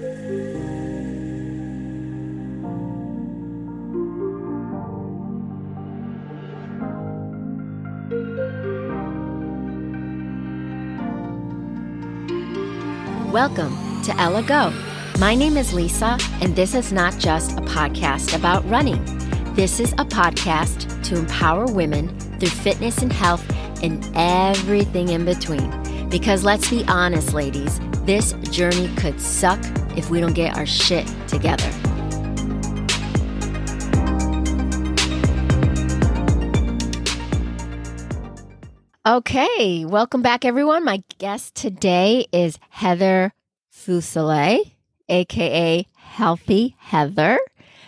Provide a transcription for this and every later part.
Welcome to Ella Go. My name is Lisa, and this is not just a podcast about running. This is a podcast to empower women through fitness and health and everything in between. Because let's be honest, ladies, this journey could suck if we don't get our shit together. Okay, welcome back, everyone. My guest today is Heather Fuselier, aka Healthy Heather.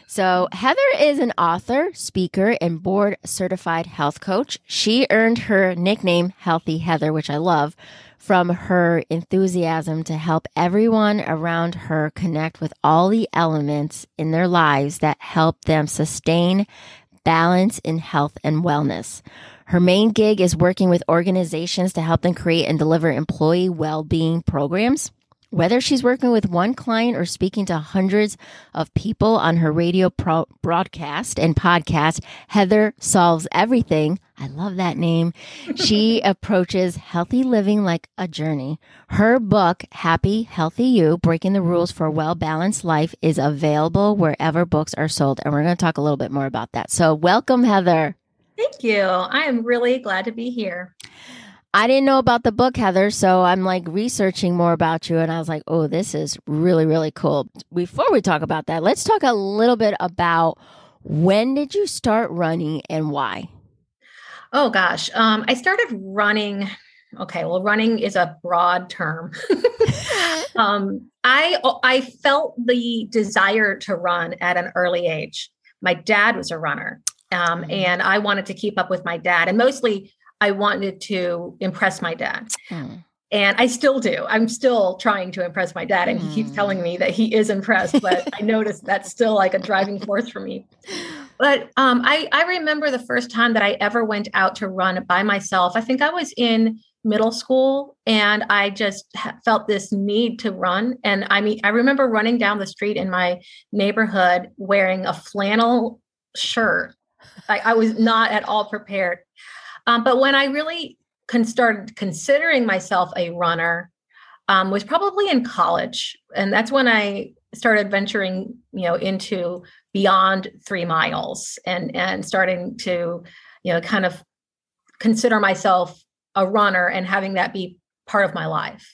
So, Heather is an author, speaker, and board certified health coach. She earned her nickname Healthy Heather, which I love, from her enthusiasm to help everyone around her connect with all the elements in their lives that help them sustain balance in health and wellness. Her main gig is working with organizations to help them create and deliver employee well being programs. Whether she's working with one client or speaking to hundreds of people on her radio pro- broadcast and podcast, Heather solves everything. I love that name. She approaches healthy living like a journey. Her book, Happy Healthy You Breaking the Rules for a Well Balanced Life, is available wherever books are sold. And we're going to talk a little bit more about that. So, welcome, Heather. Thank you. I am really glad to be here. I didn't know about the book, Heather, so I'm like researching more about you. And I was like, oh, this is really, really cool. Before we talk about that, let's talk a little bit about when did you start running and why? Oh, gosh. Um, I started running. Okay, well, running is a broad term. um, I I felt the desire to run at an early age. My dad was a runner, um, mm-hmm. and I wanted to keep up with my dad, and mostly I wanted to impress my dad. Mm. And I still do. I'm still trying to impress my dad, and mm. he keeps telling hmm. me that he is impressed. But I noticed that's still like a driving force for me. But um, I, I remember the first time that I ever went out to run by myself. I think I was in middle school and I just felt this need to run. And I mean, I remember running down the street in my neighborhood wearing a flannel shirt I, I was not at all prepared. Um, but when I really con- started considering myself a runner, um, was probably in college, and that's when I started venturing, you know, into beyond three miles and and starting to, you know, kind of consider myself a runner and having that be part of my life.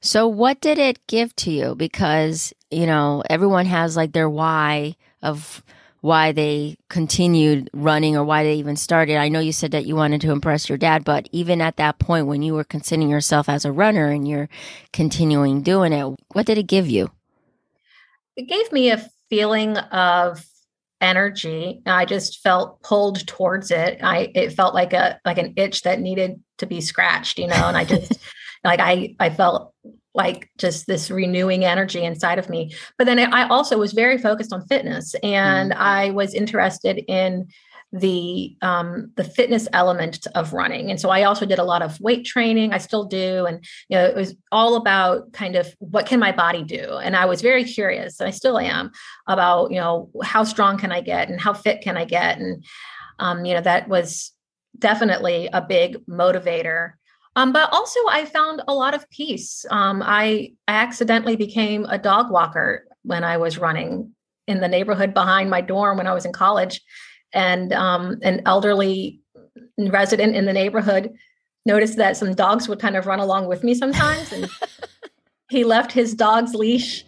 So, what did it give to you? Because you know, everyone has like their why of why they continued running or why they even started. I know you said that you wanted to impress your dad, but even at that point when you were considering yourself as a runner and you're continuing doing it, what did it give you? It gave me a feeling of energy. I just felt pulled towards it. I it felt like a like an itch that needed to be scratched, you know, and I just like I I felt like just this renewing energy inside of me. But then I also was very focused on fitness, and mm. I was interested in the um, the fitness element of running. And so I also did a lot of weight training. I still do, and you know, it was all about kind of what can my body do. And I was very curious, and I still am about you know how strong can I get and how fit can I get, and um, you know that was definitely a big motivator um, but also, I found a lot of peace. Um, I, I accidentally became a dog walker when I was running in the neighborhood behind my dorm when I was in college. And um, an elderly resident in the neighborhood noticed that some dogs would kind of run along with me sometimes. And he left his dog's leash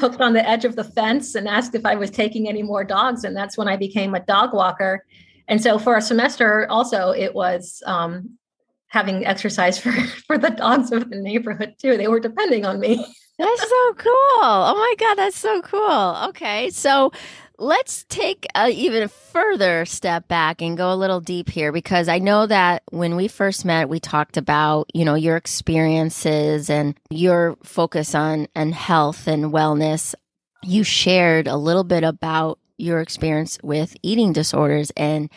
hooked on the edge of the fence and asked if I was taking any more dogs. And that's when I became a dog walker. And so for a semester, also, it was um, having exercise for for the dogs of the neighborhood too. They were depending on me. that's so cool. Oh my god, that's so cool. Okay, so let's take a even further step back and go a little deep here because I know that when we first met, we talked about you know your experiences and your focus on and health and wellness. You shared a little bit about your experience with eating disorders and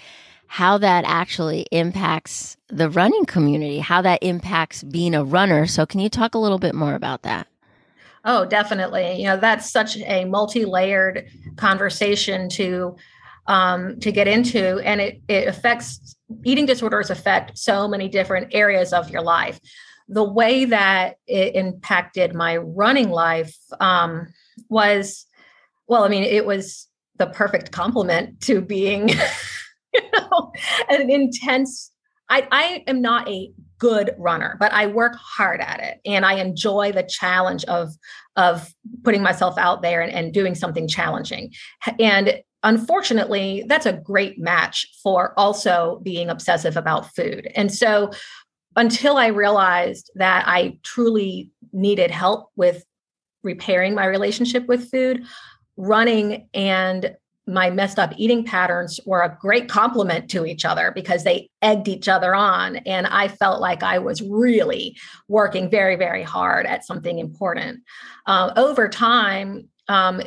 how that actually impacts the running community, how that impacts being a runner. So, can you talk a little bit more about that? Oh, definitely. You know, that's such a multi-layered conversation to um, to get into, and it it affects eating disorders affect so many different areas of your life. The way that it impacted my running life um, was, well, I mean, it was the perfect complement to being, you know, an intense. I, I am not a good runner, but I work hard at it and I enjoy the challenge of of putting myself out there and, and doing something challenging. And unfortunately, that's a great match for also being obsessive about food. And so until I realized that I truly needed help with repairing my relationship with food, running and my messed up eating patterns were a great complement to each other because they egged each other on. And I felt like I was really working very, very hard at something important. Uh, over time, um,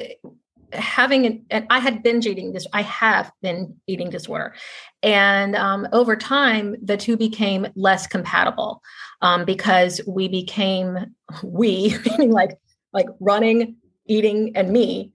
having an, and I had binge eating this, I have been eating disorder. And um, over time, the two became less compatible um, because we became, we, meaning like, like running, eating, and me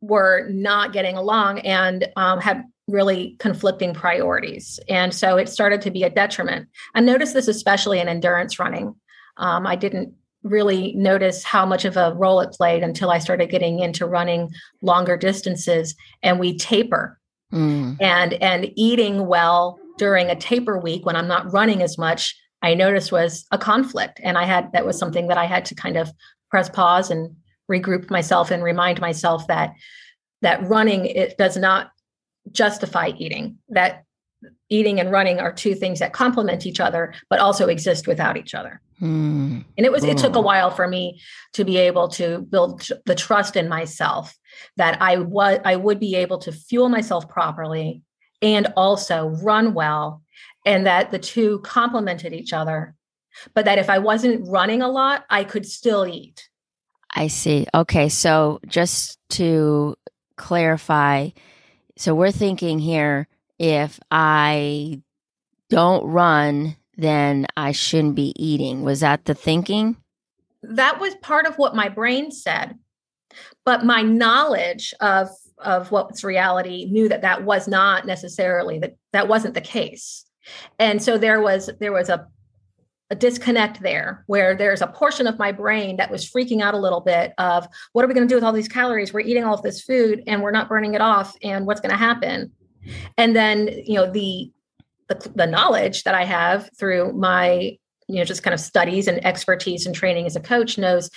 were not getting along and um, had really conflicting priorities. And so it started to be a detriment. I noticed this especially in endurance running. Um, I didn't really notice how much of a role it played until I started getting into running longer distances and we taper. Mm. And and eating well during a taper week when I'm not running as much, I noticed was a conflict. And I had that was something that I had to kind of press pause and regroup myself and remind myself that that running it does not justify eating that eating and running are two things that complement each other but also exist without each other mm. and it was it took a hmm. while for me to be able to build the trust in myself that i was i would be able to fuel myself properly and also run well and that the two complemented each other but that if i wasn't running a lot i could still eat I see. Okay. So just to clarify, so we're thinking here if I don't run, then I shouldn't be eating. Was that the thinking? That was part of what my brain said. But my knowledge of of what's reality knew that that was not necessarily that that wasn't the case. And so there was there was a a disconnect there where there's a portion of my brain that was freaking out a little bit of what are we going to do with all these calories? We're eating all of this food and we're not burning it off and what's going to happen? And then you know the, the the knowledge that i have through my you know just kind of studies and expertise and training as a coach knows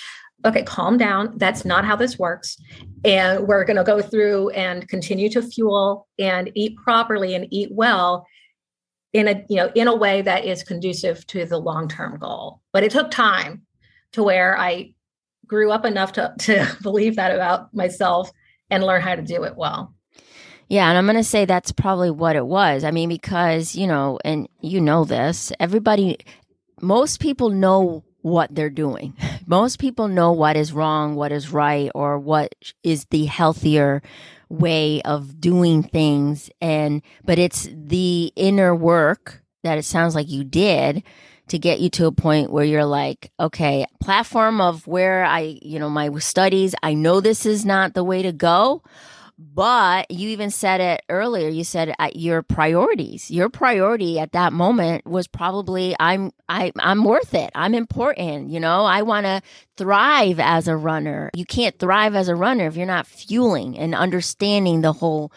okay calm down. That's not how this works. And we're going to go through and continue to fuel and eat properly and eat well in a you know in a way that is conducive to the long-term goal but it took time to where i grew up enough to to believe that about myself and learn how to do it well yeah, and I'm going to say that's probably what it was. I mean, because, you know, and you know this, everybody, most people know what they're doing. Most people know what is wrong, what is right, or what is the healthier way of doing things. And but it's the inner work that it sounds like you did to get you to a point where you're like okay platform of where i you know my studies i know this is not the way to go but you even said it earlier. You said uh, your priorities your priority at that moment was probably i'm I, i'm worth it. I'm important you know? I want to thrive as a runner. You can't thrive as a runner if you're not fueling and understanding the whole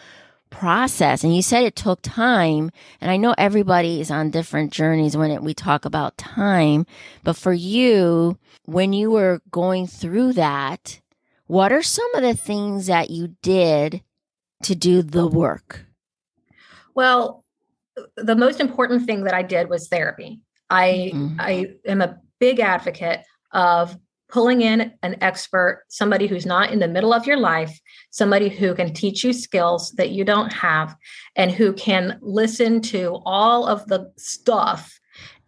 process. And you said it took time and i know everybody is on different journeys when it, we talk about time but for you when you were going through that what are some of the things that you did to do the work? Well, the most important thing that I did was therapy. I mm-hmm. I am a big advocate of pulling in an expert, somebody who's not in the middle of your life, somebody who can teach you skills that you don't have and who can listen to all of the stuff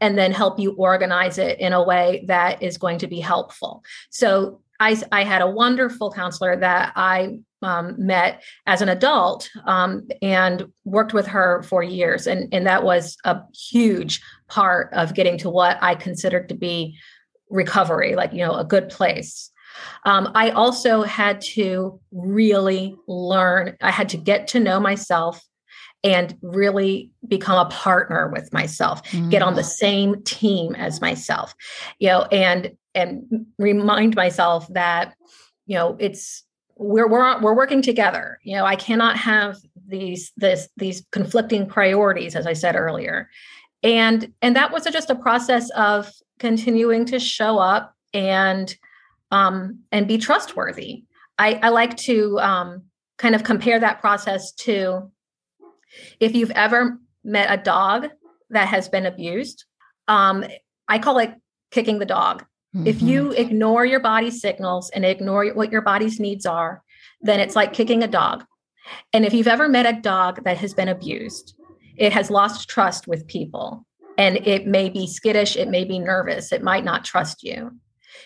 and then help you organize it in a way that is going to be helpful. So I, I had a wonderful counselor that I um, met as an adult um, and worked with her for years. And, and that was a huge part of getting to what I considered to be recovery, like, you know, a good place. Um, I also had to really learn, I had to get to know myself and really become a partner with myself mm. get on the mm. same team as myself you know and and remind myself that you know it's we're we're we're working together. You know i cannot have these this these conflicting priorities as i said earlier. And and that was just a process of continuing to show up and um and be trustworthy. I i like to um kind of compare that process to if you've ever met a dog that has been abused, um, I call it kicking the dog. Mm-hmm. If you ignore your body's signals and ignore what your body's needs are, then it's like kicking a dog. And if you've ever met a dog that has been abused, it has lost trust with people and it may be skittish, it may be nervous, it might not trust you.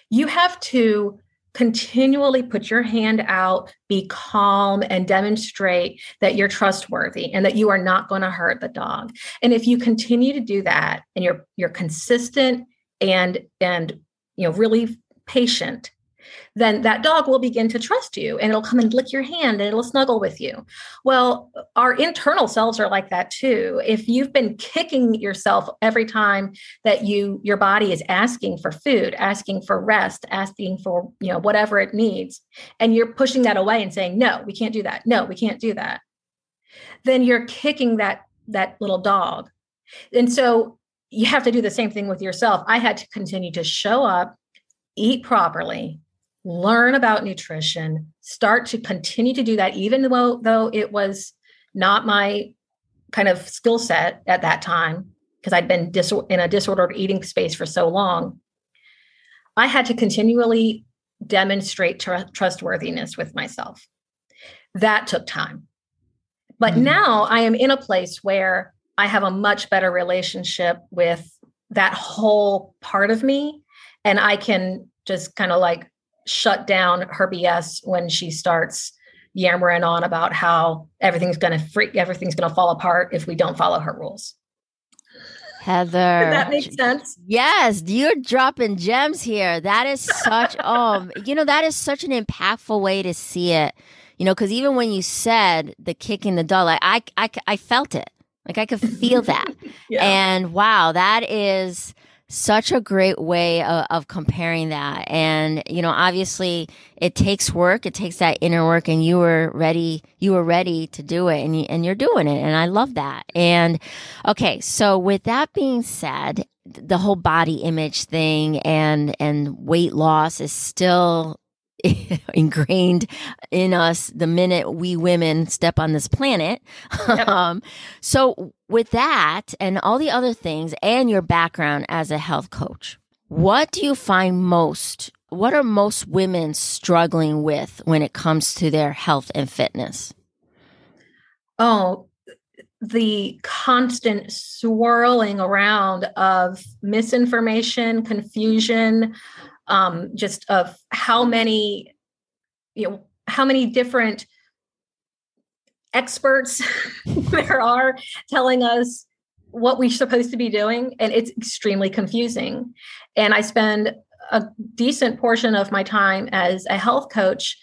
You have to continually put your hand out, be calm, and demonstrate that you're trustworthy and that you are not going to hurt the dog. And if you continue to do that and you're you're consistent and and you know really patient then that dog will begin to trust you and it'll come and lick your hand and it'll snuggle with you. Well, our internal selves are like that too. If you've been kicking yourself every time that you your body is asking for food, asking for rest, asking for, you know, whatever it needs, and you're pushing that away and saying, "No, we can't do that. No, we can't do that." Then you're kicking that that little dog. And so you have to do the same thing with yourself. I had to continue to show up, eat properly, learn about nutrition, start to continue to do that, even though though it was not my kind of skill set at that time, because I'd been dis- in a disordered eating space for so long. I had to continually demonstrate tr- trustworthiness with myself. That took time. But mm-hmm. now I am in a place where I have a much better relationship with that whole part of me. And I can just kind of like shut down her BS when she starts yammering on about how everything's going to freak, everything's going to fall apart if we don't follow her rules. Heather. that makes sense. Yes, you're dropping gems here. That is such um, you know, that is such an impactful way to see it. You know, because even when you said the kick in the dog, like I, I, I felt it. Like I could feel that. yeah. And wow, that is such a great way of, of, comparing that. And, you know, obviously it takes work. It takes that inner work and you were ready, you were ready to do it and, you, and you're doing it. And I love that. And okay. So with that being said, the whole body image thing and, and weight loss is still ingrained in us the minute we women step on this planet. Yep. um, so, with that and all the other things, and your background as a health coach, what do you find most? What are most women struggling with when it comes to their health and fitness? Oh, the constant swirling around of misinformation, confusion, um, just of how many, you know, how many different experts there are telling us what we're supposed to be doing. And it's extremely confusing. And I spend a decent portion of my time as a health coach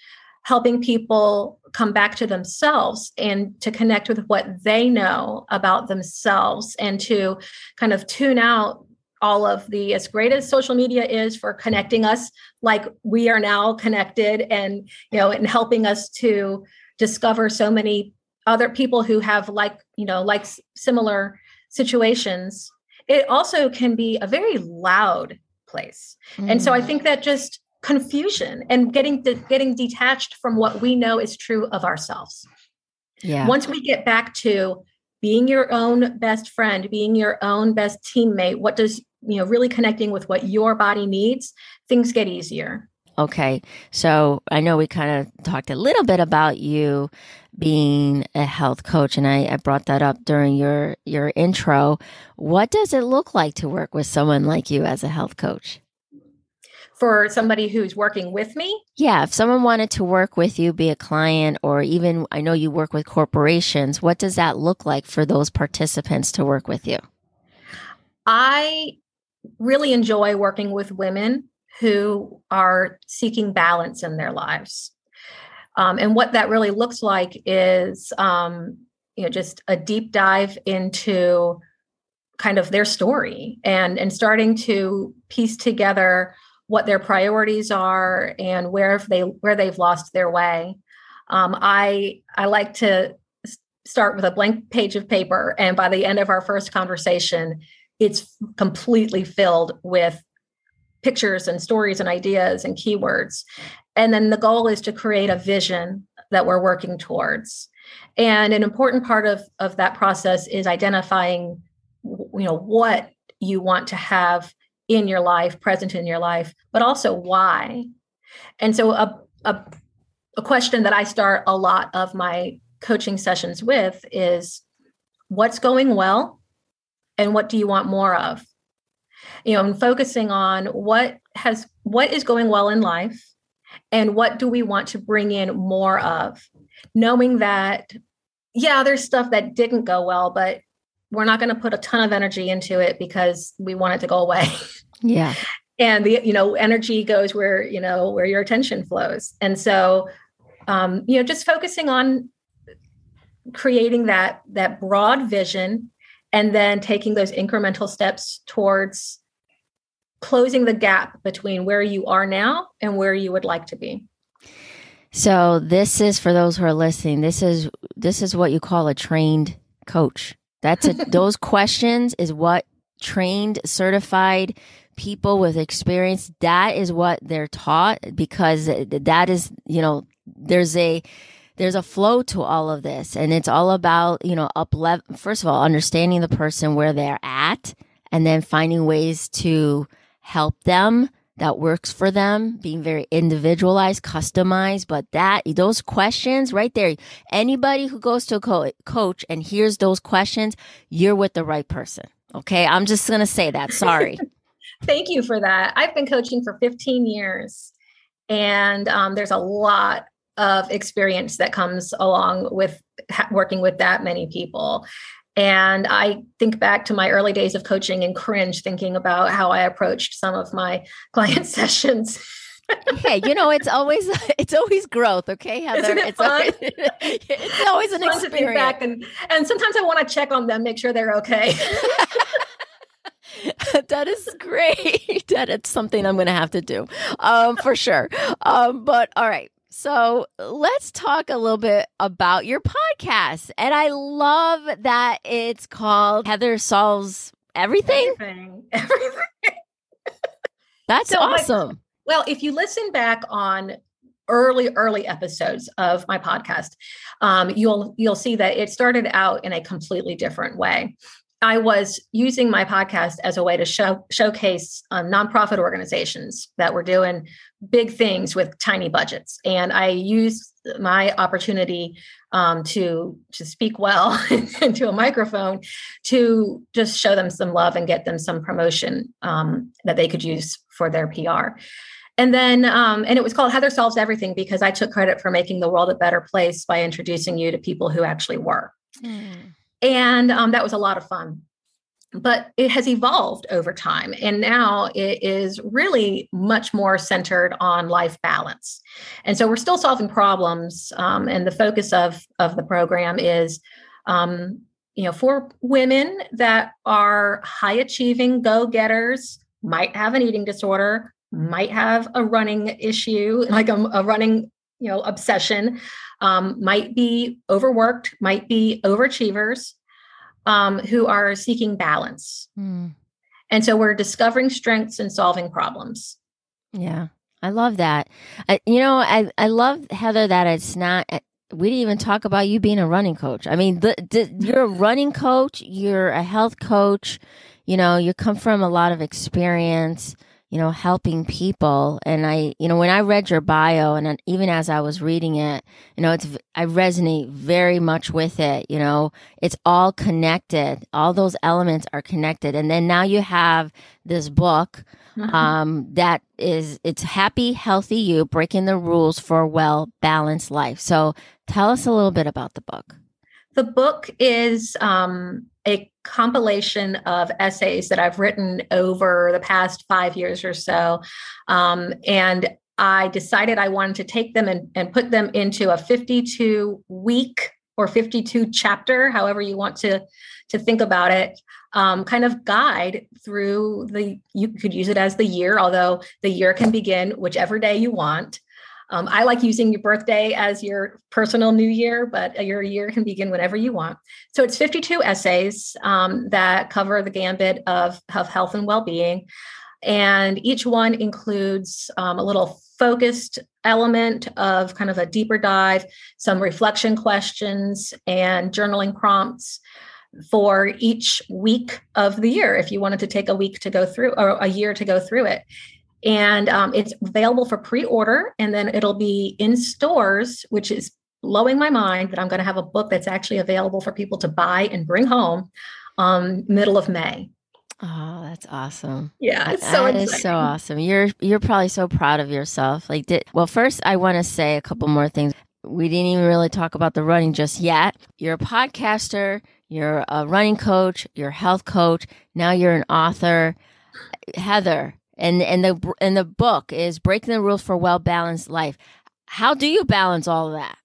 helping people come back to themselves and to connect with what they know about themselves and to kind of tune out all of the as great as social media is for connecting us like we are now connected and you know and helping us to discover so many other people who have like you know like similar situations. It also can be a very loud place. Mm. and so i think that just confusion and getting de- getting detached from what we know is true of ourselves. Yeah. Once we get back to being your own best friend being your own best teammate what does you know really connecting with what your body needs things get easier. Okay. So i know we kind of talked a little bit about you being a health coach and I, I brought that up during your your intro. What does it look like to work with someone like you as a health coach for somebody who's working with me? Yeah, if someone wanted to work with you, be a client, or even I know you work with corporations, what does that look like for those participants to work with you? I really enjoy working with women who are seeking balance in their lives. Um, and what that really looks like is, um, you know, just a deep dive into kind of their story and and starting to piece together what their priorities are and where they where they've lost their way. Um, I I like to start with a blank page of paper, and by the end of our first conversation, it's completely filled with pictures and stories and ideas and keywords. And then the goal is to create a vision that we're working towards. And an important part of, of that process is identifying, you know, what you want to have in your life, present in your life, but also why. And so a, a, a question that I start a lot of my coaching sessions with is what's going well and what do you want more of? You know, and focusing on what has what is going well in life and what do we want to bring in more of knowing that yeah there's stuff that didn't go well but we're not going to put a ton of energy into it because we want it to go away yeah and the you know energy goes where you know where your attention flows and so um you know just focusing on creating that that broad vision and then taking those incremental steps towards closing the gap between where you are now and where you would like to be. So this is for those who are listening. This is this is what you call a trained coach. That's a, those questions is what trained certified people with experience that is what they're taught because that is you know there's a there's a flow to all of this and it's all about you know up level first of all understanding the person where they're at and then finding ways to help them that works for them, being very individualized, customized. But that, those questions right there, anybody who goes to a co- coach and hears those questions, you're with the right person. Okay. I'm just going to say that. Sorry. Thank you for that. I've been coaching for 15 years and um, there's a lot of experience that comes along with ha- working with that many people. And I think back to my early days of coaching and cringe thinking about how I approached some of my client sessions. hey, you know, it's always it's always growth, okay, Heather? It it's, always, it's always an it's experience. back and, and sometimes I want to check on them, make sure they're okay. that is great. that is something I'm going to have to do, um, for sure. Um, but all right, so let's talk a little bit about your podcast. And I love that it's called Heather Solves Everything. Everything. Everything. That's So, awesome. Well, if you listen back on early early episodes of my podcast, um, you'll you'll see that it started out in a completely different way. I was using my podcast as a way to show showcase um, nonprofit organizations that were doing big things with tiny budgets, and I used my opportunity um, to to speak well into a microphone to just show them some love and get them some promotion um, that they could use for their PR. And then, um, and it was called Heather Solves Everything because I took credit for making the world a better place by introducing you to people who actually were. And um, that was a lot of fun. But it has evolved over time. And now it is really much more centered on life balance. And so we're still solving problems. Um, and the focus of, of the program is um, you know, for women that are high achieving go getters, might have an eating disorder, might have a running issue, like a, a running, you know, obsession, um, might be overworked, might be overachievers, um, who are seeking balance. Hmm. And so we're discovering strengths and solving problems. Yeah, I love that. I, you know, I I love Heather that it's not. eh, We didn't even talk about you being a running coach. I mean, the, the, you're a running coach. You're a health coach. You know, you come from a lot of experience. You know, helping people. And I, you know, when I read your bio, and even as I was reading it, you know, it's I resonate very much with it. You know, it's all connected. All those elements are connected. And then now you have this book um, that is it's happy healthy you breaking the rules for a well balanced life so tell us a little bit about the book the book is um, a compilation of essays that I've written over the past five years or so. Um, and I decided I wanted to take them and, and put them into a 52 week or 52 chapter, however you want to, to think about it, um, kind of guide through the, you could use it as the year, although the year can begin whichever day you want. Um, I like using your birthday as your personal new year, but your year can begin whenever you want. So it's 52 essays um, that cover the gambit of, of health and well being. And each one includes um, a little focused element of kind of a deeper dive, some reflection questions, and journaling prompts for each week of the year if you wanted to take a week to go through or a year to go through it and um, it's available for pre-order and then it'll be in stores which is blowing my mind that i'm going to have a book that's actually available for people to buy and bring home um, middle of may Oh, that's awesome. Yeah, it's so that is so awesome. You're you're probably so proud of yourself. Like did well first I want to say a couple more things. We didn't even really talk about the running just yet. You're a podcaster, you're a running coach, you're a health coach, now you're an author. Heather, and and the and the book is breaking the rules for well balanced life. How do you balance all of that?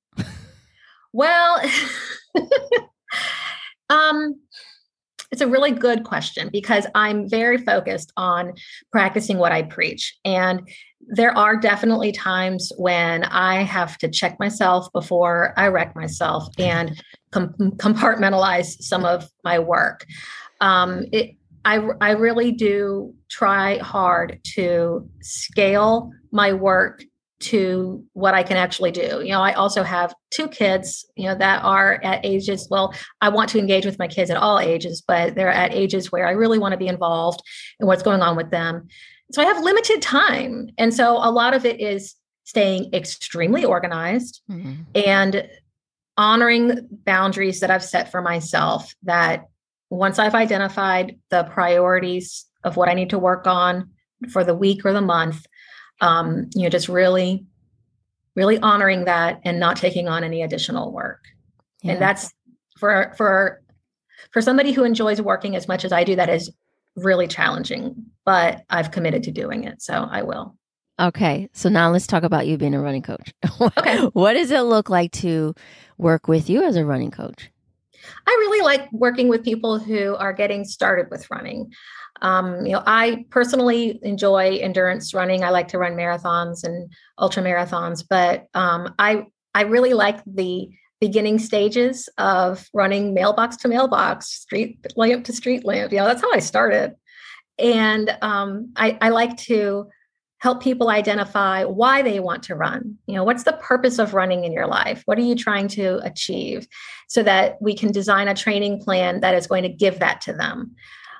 Well um it's a really good question because i'm very focused on practicing what i preach. And there are definitely times when i have to check myself before i wreck myself and com- compartmentalize some of my work. Um, it, I, I really do try hard to scale my work to what I can actually do. You know, I also have two kids, you know, that are at ages, well, I want to engage with my kids at all ages, but they're at ages where I really want to be involved in what's going on with them. So I have limited time. And so a lot of it is staying extremely organized mm-hmm. and honoring boundaries that I've set for myself that once I've identified the priorities of what I need to work on for the week or the month, um, you know, just really, really honoring that and not taking on any additional work. Yeah. And that's for for for somebody who enjoys working as much as I do, that is really challenging, but I've committed to doing it. So I will. Okay. So now let's talk about you being a running coach. okay. What does it look like to work with you as a running coach? I really like working with people who are getting started with running. Um, you know, I personally enjoy endurance running. I like to run marathons and ultra marathons, but um, I I really like the beginning stages of running mailbox to mailbox, street lamp to street lamp. You know, that's how I started, and um, I, I like to help people identify why they want to run. You know, what's the purpose of running in your life? What are you trying to achieve? So that we can design a training plan that is going to give that to them.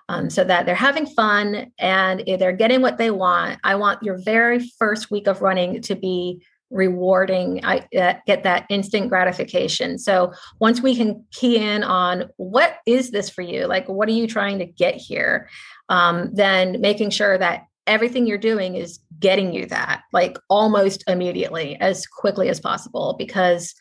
Um, so that they're having fun and they're getting what they want. I want your very first week of running to be rewarding i uh, get that instant gratification so once we can key in on what is this for you like what are you trying to get here um, then making sure that everything you're doing is getting you that like almost immediately as quickly as possible because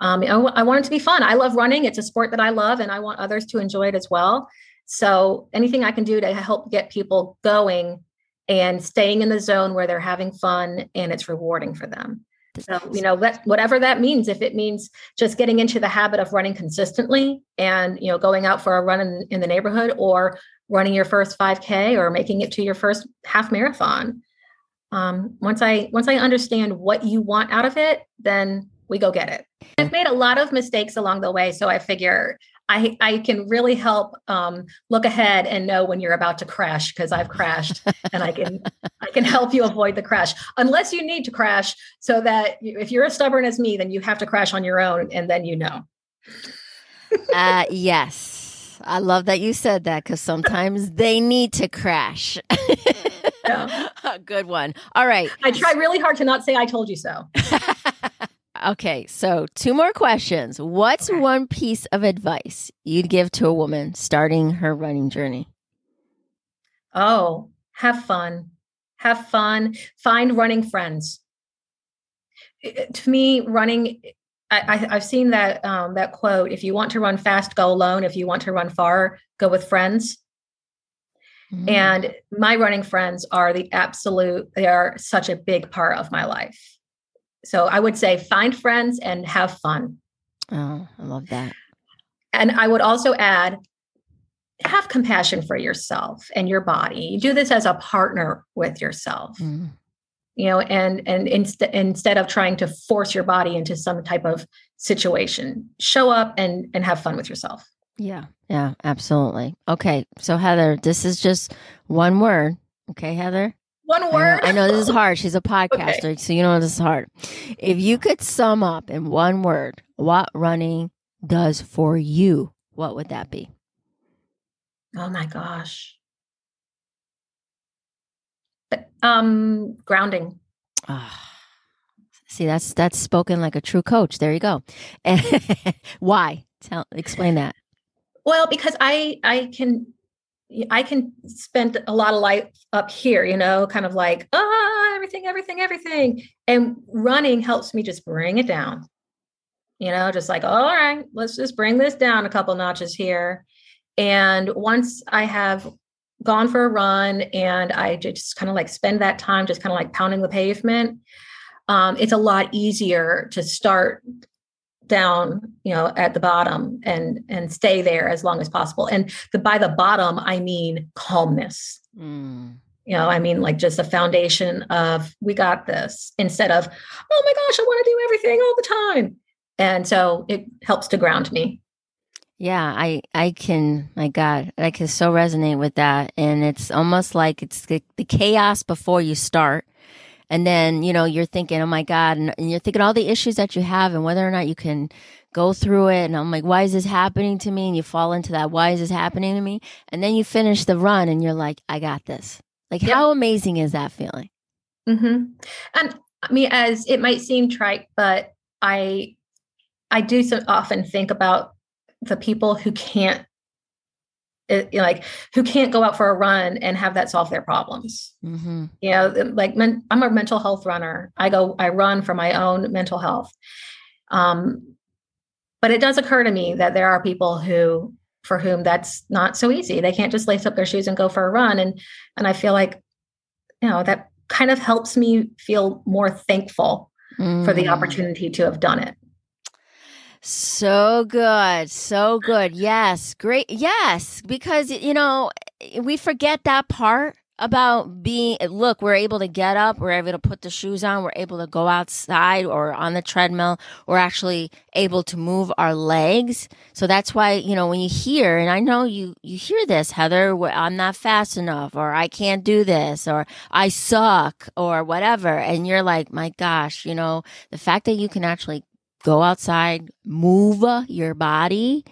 um, I, w- I want it to be fun. I love running. It's a sport that i love and i want others to enjoy it as well. So anything i can do to help get people going and staying in the zone where they're having fun and it's rewarding for them. So you know whatever that means if it means just getting into the habit of running consistently and you know going out for a run in, in the neighborhood or running your first 5k or making it to your first half marathon. Um, once i once i understand what you want out of it then we go get it. I've made a lot of mistakes along the way so i figure i i can really help um, look ahead and know when you're about to crash because i've crashed and i can i can help you avoid the crash. Unless you need to crash so that if you're as stubborn as me then you have to crash on your own and then you know. Uh, yes I love that you said that because sometimes they need to crash. yeah. Good one. All right. I try really hard to not say I told you so. okay. So, two more questions. What's okay. one piece of advice you'd give to a woman starting her running journey? Oh, have fun. Have fun. Find running friends. To me, running I, have seen that um, that quote. If you want to run fast, go alone. If you want to run far, go with friends. Mm-hmm. And my running friends are the absolute. They are such a big part of my life. So I would say find friends and have fun. Oh, I love that. And I would also add have compassion for yourself and your body. Do this as a partner with yourself. Mm. You know, and and inst- instead of trying to force your body into some type of situation, show up and and have fun with yourself. Yeah. Yeah, absolutely. Okay. So Heather, this is just one word. Okay, Heather? One word. I know, I know this is hard. She's a podcaster, okay. so you know this is hard. If you could sum up in one word what running does for you, what would that be? Oh my gosh. Um, grounding. Ah. See, that's that's spoken like a true coach. There you go. Why? Tell explain that. Well, because I I can I can spend a lot of life up here, you know, kind of like, ah, everything, everything, everything. And running helps me just bring it down. You know, just like, all right, let's just bring this down a couple notches here. And once I have gone for a run and I just kind of like spend that time just kind of like pounding the pavement, um, it's a lot easier to start down you know at the bottom and and stay there as long as possible. And the by the bottom i mean calmness. Mm. you know i mean like just a foundation of we got this instead of oh my gosh i want to do everything all the time. And so it helps to ground me yeah, I I can. My God, I can so resonate with that, and it's almost like it's the, the chaos before you start, and then you know you're thinking, oh my God, and, and, you're thinking all the issues that you have, and whether or not you can go through it. And I'm like, why is this happening to me? And you fall into that, why is this happening to me? And then you finish the run, and you're like, I got this. Like, how amazing is that feeling? Mm-hmm. And I mean, as it might seem trite, but I I do so often think about the people who can't it, know, like who can't go out for a run and have that solve their problems. Mm-hmm. You know, like men, I'm a mental health runner. I go, I run for my own mental health. Um, but it does occur to me that there are people who, for whom that's not so easy. They can't just lace up their shoes and go for a run. And and I feel like, you know, that kind of helps me feel more thankful mm. for the mm. opportunity to have done it. So good. So good. Yes. Great. Yes. Because, you know, we forget that part about being look we're able to get up we're able to put the shoes on we're able to go outside or on the treadmill we're actually able to move our legs so that's why you know when you hear and i know you you hear this heather i'm not fast enough or i can't do this or i suck or whatever and you're like my gosh you know the fact that you can actually go outside, move your body.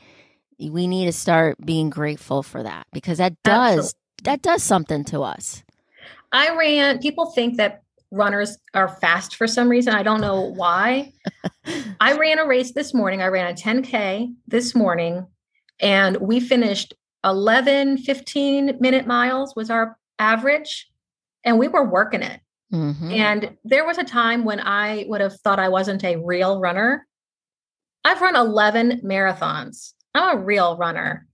We need to start being grateful for that because that does Absolutely. that does something to us. I ran people think that runners are fast for some reason. I don't know why. I ran a race this morning. I ran a 10K this morning and we finished 11, 15 minute miles was our average. And we were working it. Mm-hmm. And there was a time when I would have thought I wasn't a real runner. I've run 11 marathons. I'm a real runner.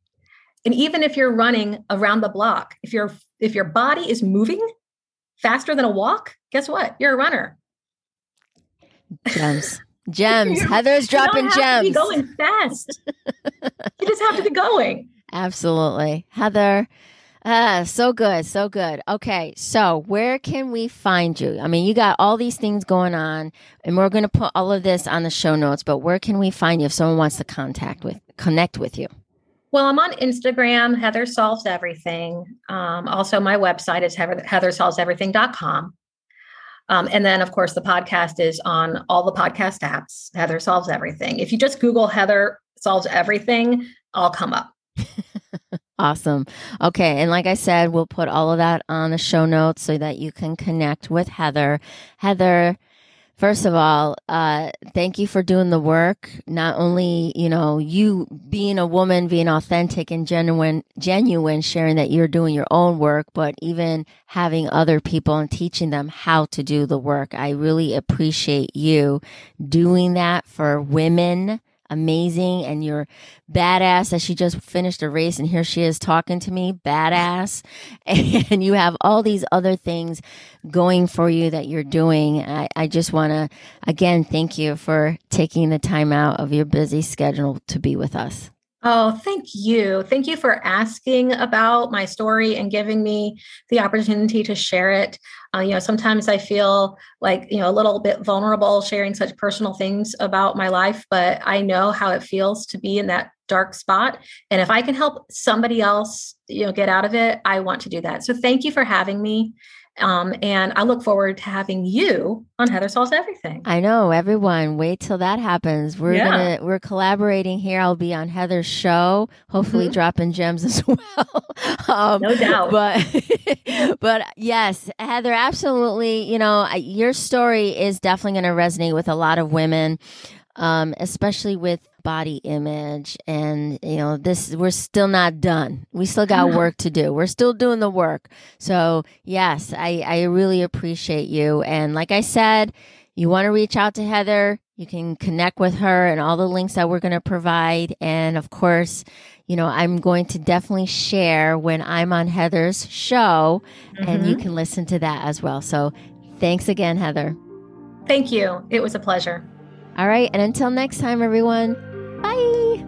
And even if you're running around the block, if your if your body is moving faster than a walk, guess what? You're a runner. Gems. Gems. Heather's dropping gems. going fast. you just have to be going. Absolutely. Heather, Ah, so good, so good. Okay, so where can we find you? I mean, you got all these things going on, and we're going to put all of this on the show notes. But where can we find you if someone wants to contact with connect with you? Well, I'm on Instagram, Heather Solves Everything. Um, also, my website is heather, heathersolveseverything.com. Um, and then, of course, the podcast is on all the podcast apps, Heather Solves Everything. If you just Google Heather Solves Everything, I'll come up. Awesome. Okay. And like I said, we'll put all of that on the show notes so that you can connect with Heather. Heather, First of all, uh, thank you for doing the work. Not only, you know, you being a woman, being authentic and genuine, genuine, sharing that you're doing your own work, but even having other people and teaching them how to do the work. I really appreciate you doing that for women amazing and you're badass that she just finished a race and here she is talking to me badass. And you have all these other things going for you that you're doing. I, I just want to again thank you for taking the time out of your busy schedule to be with us Oh, thank you. Thank you for asking about my story and giving me the opportunity to share it. Uh, you know, sometimes I feel like, you know, a little bit vulnerable sharing such personal things about my life, but I know how it feels to be in that dark spot. And if I can help somebody else, you know, get out of it, I want to do that. So thank you for having me. Um, and I look forward to having you on Heather Solves Everything. I know everyone. Wait till that happens. We're yeah. gonna we're collaborating here. I'll be on Heather's show, hopefully mm-hmm. dropping gems as well. um, no doubt. But but yes, Heather, absolutely. You know, your story is definitely going to resonate with a lot of women, um, especially with body image and you know this we're still not done. We still got work to do. We're still doing the work. So yes i i really appreciate you. And like i said you want to reach out to heather. You can connect with her and all the links that we're going to provide. And of course you know i'm going to definitely share when i'm on heather's show mm-hmm. and you mm-hmm. can listen to that as well. So thanks again heather. Thank you. It was a pleasure all right and until next time everyone Bye.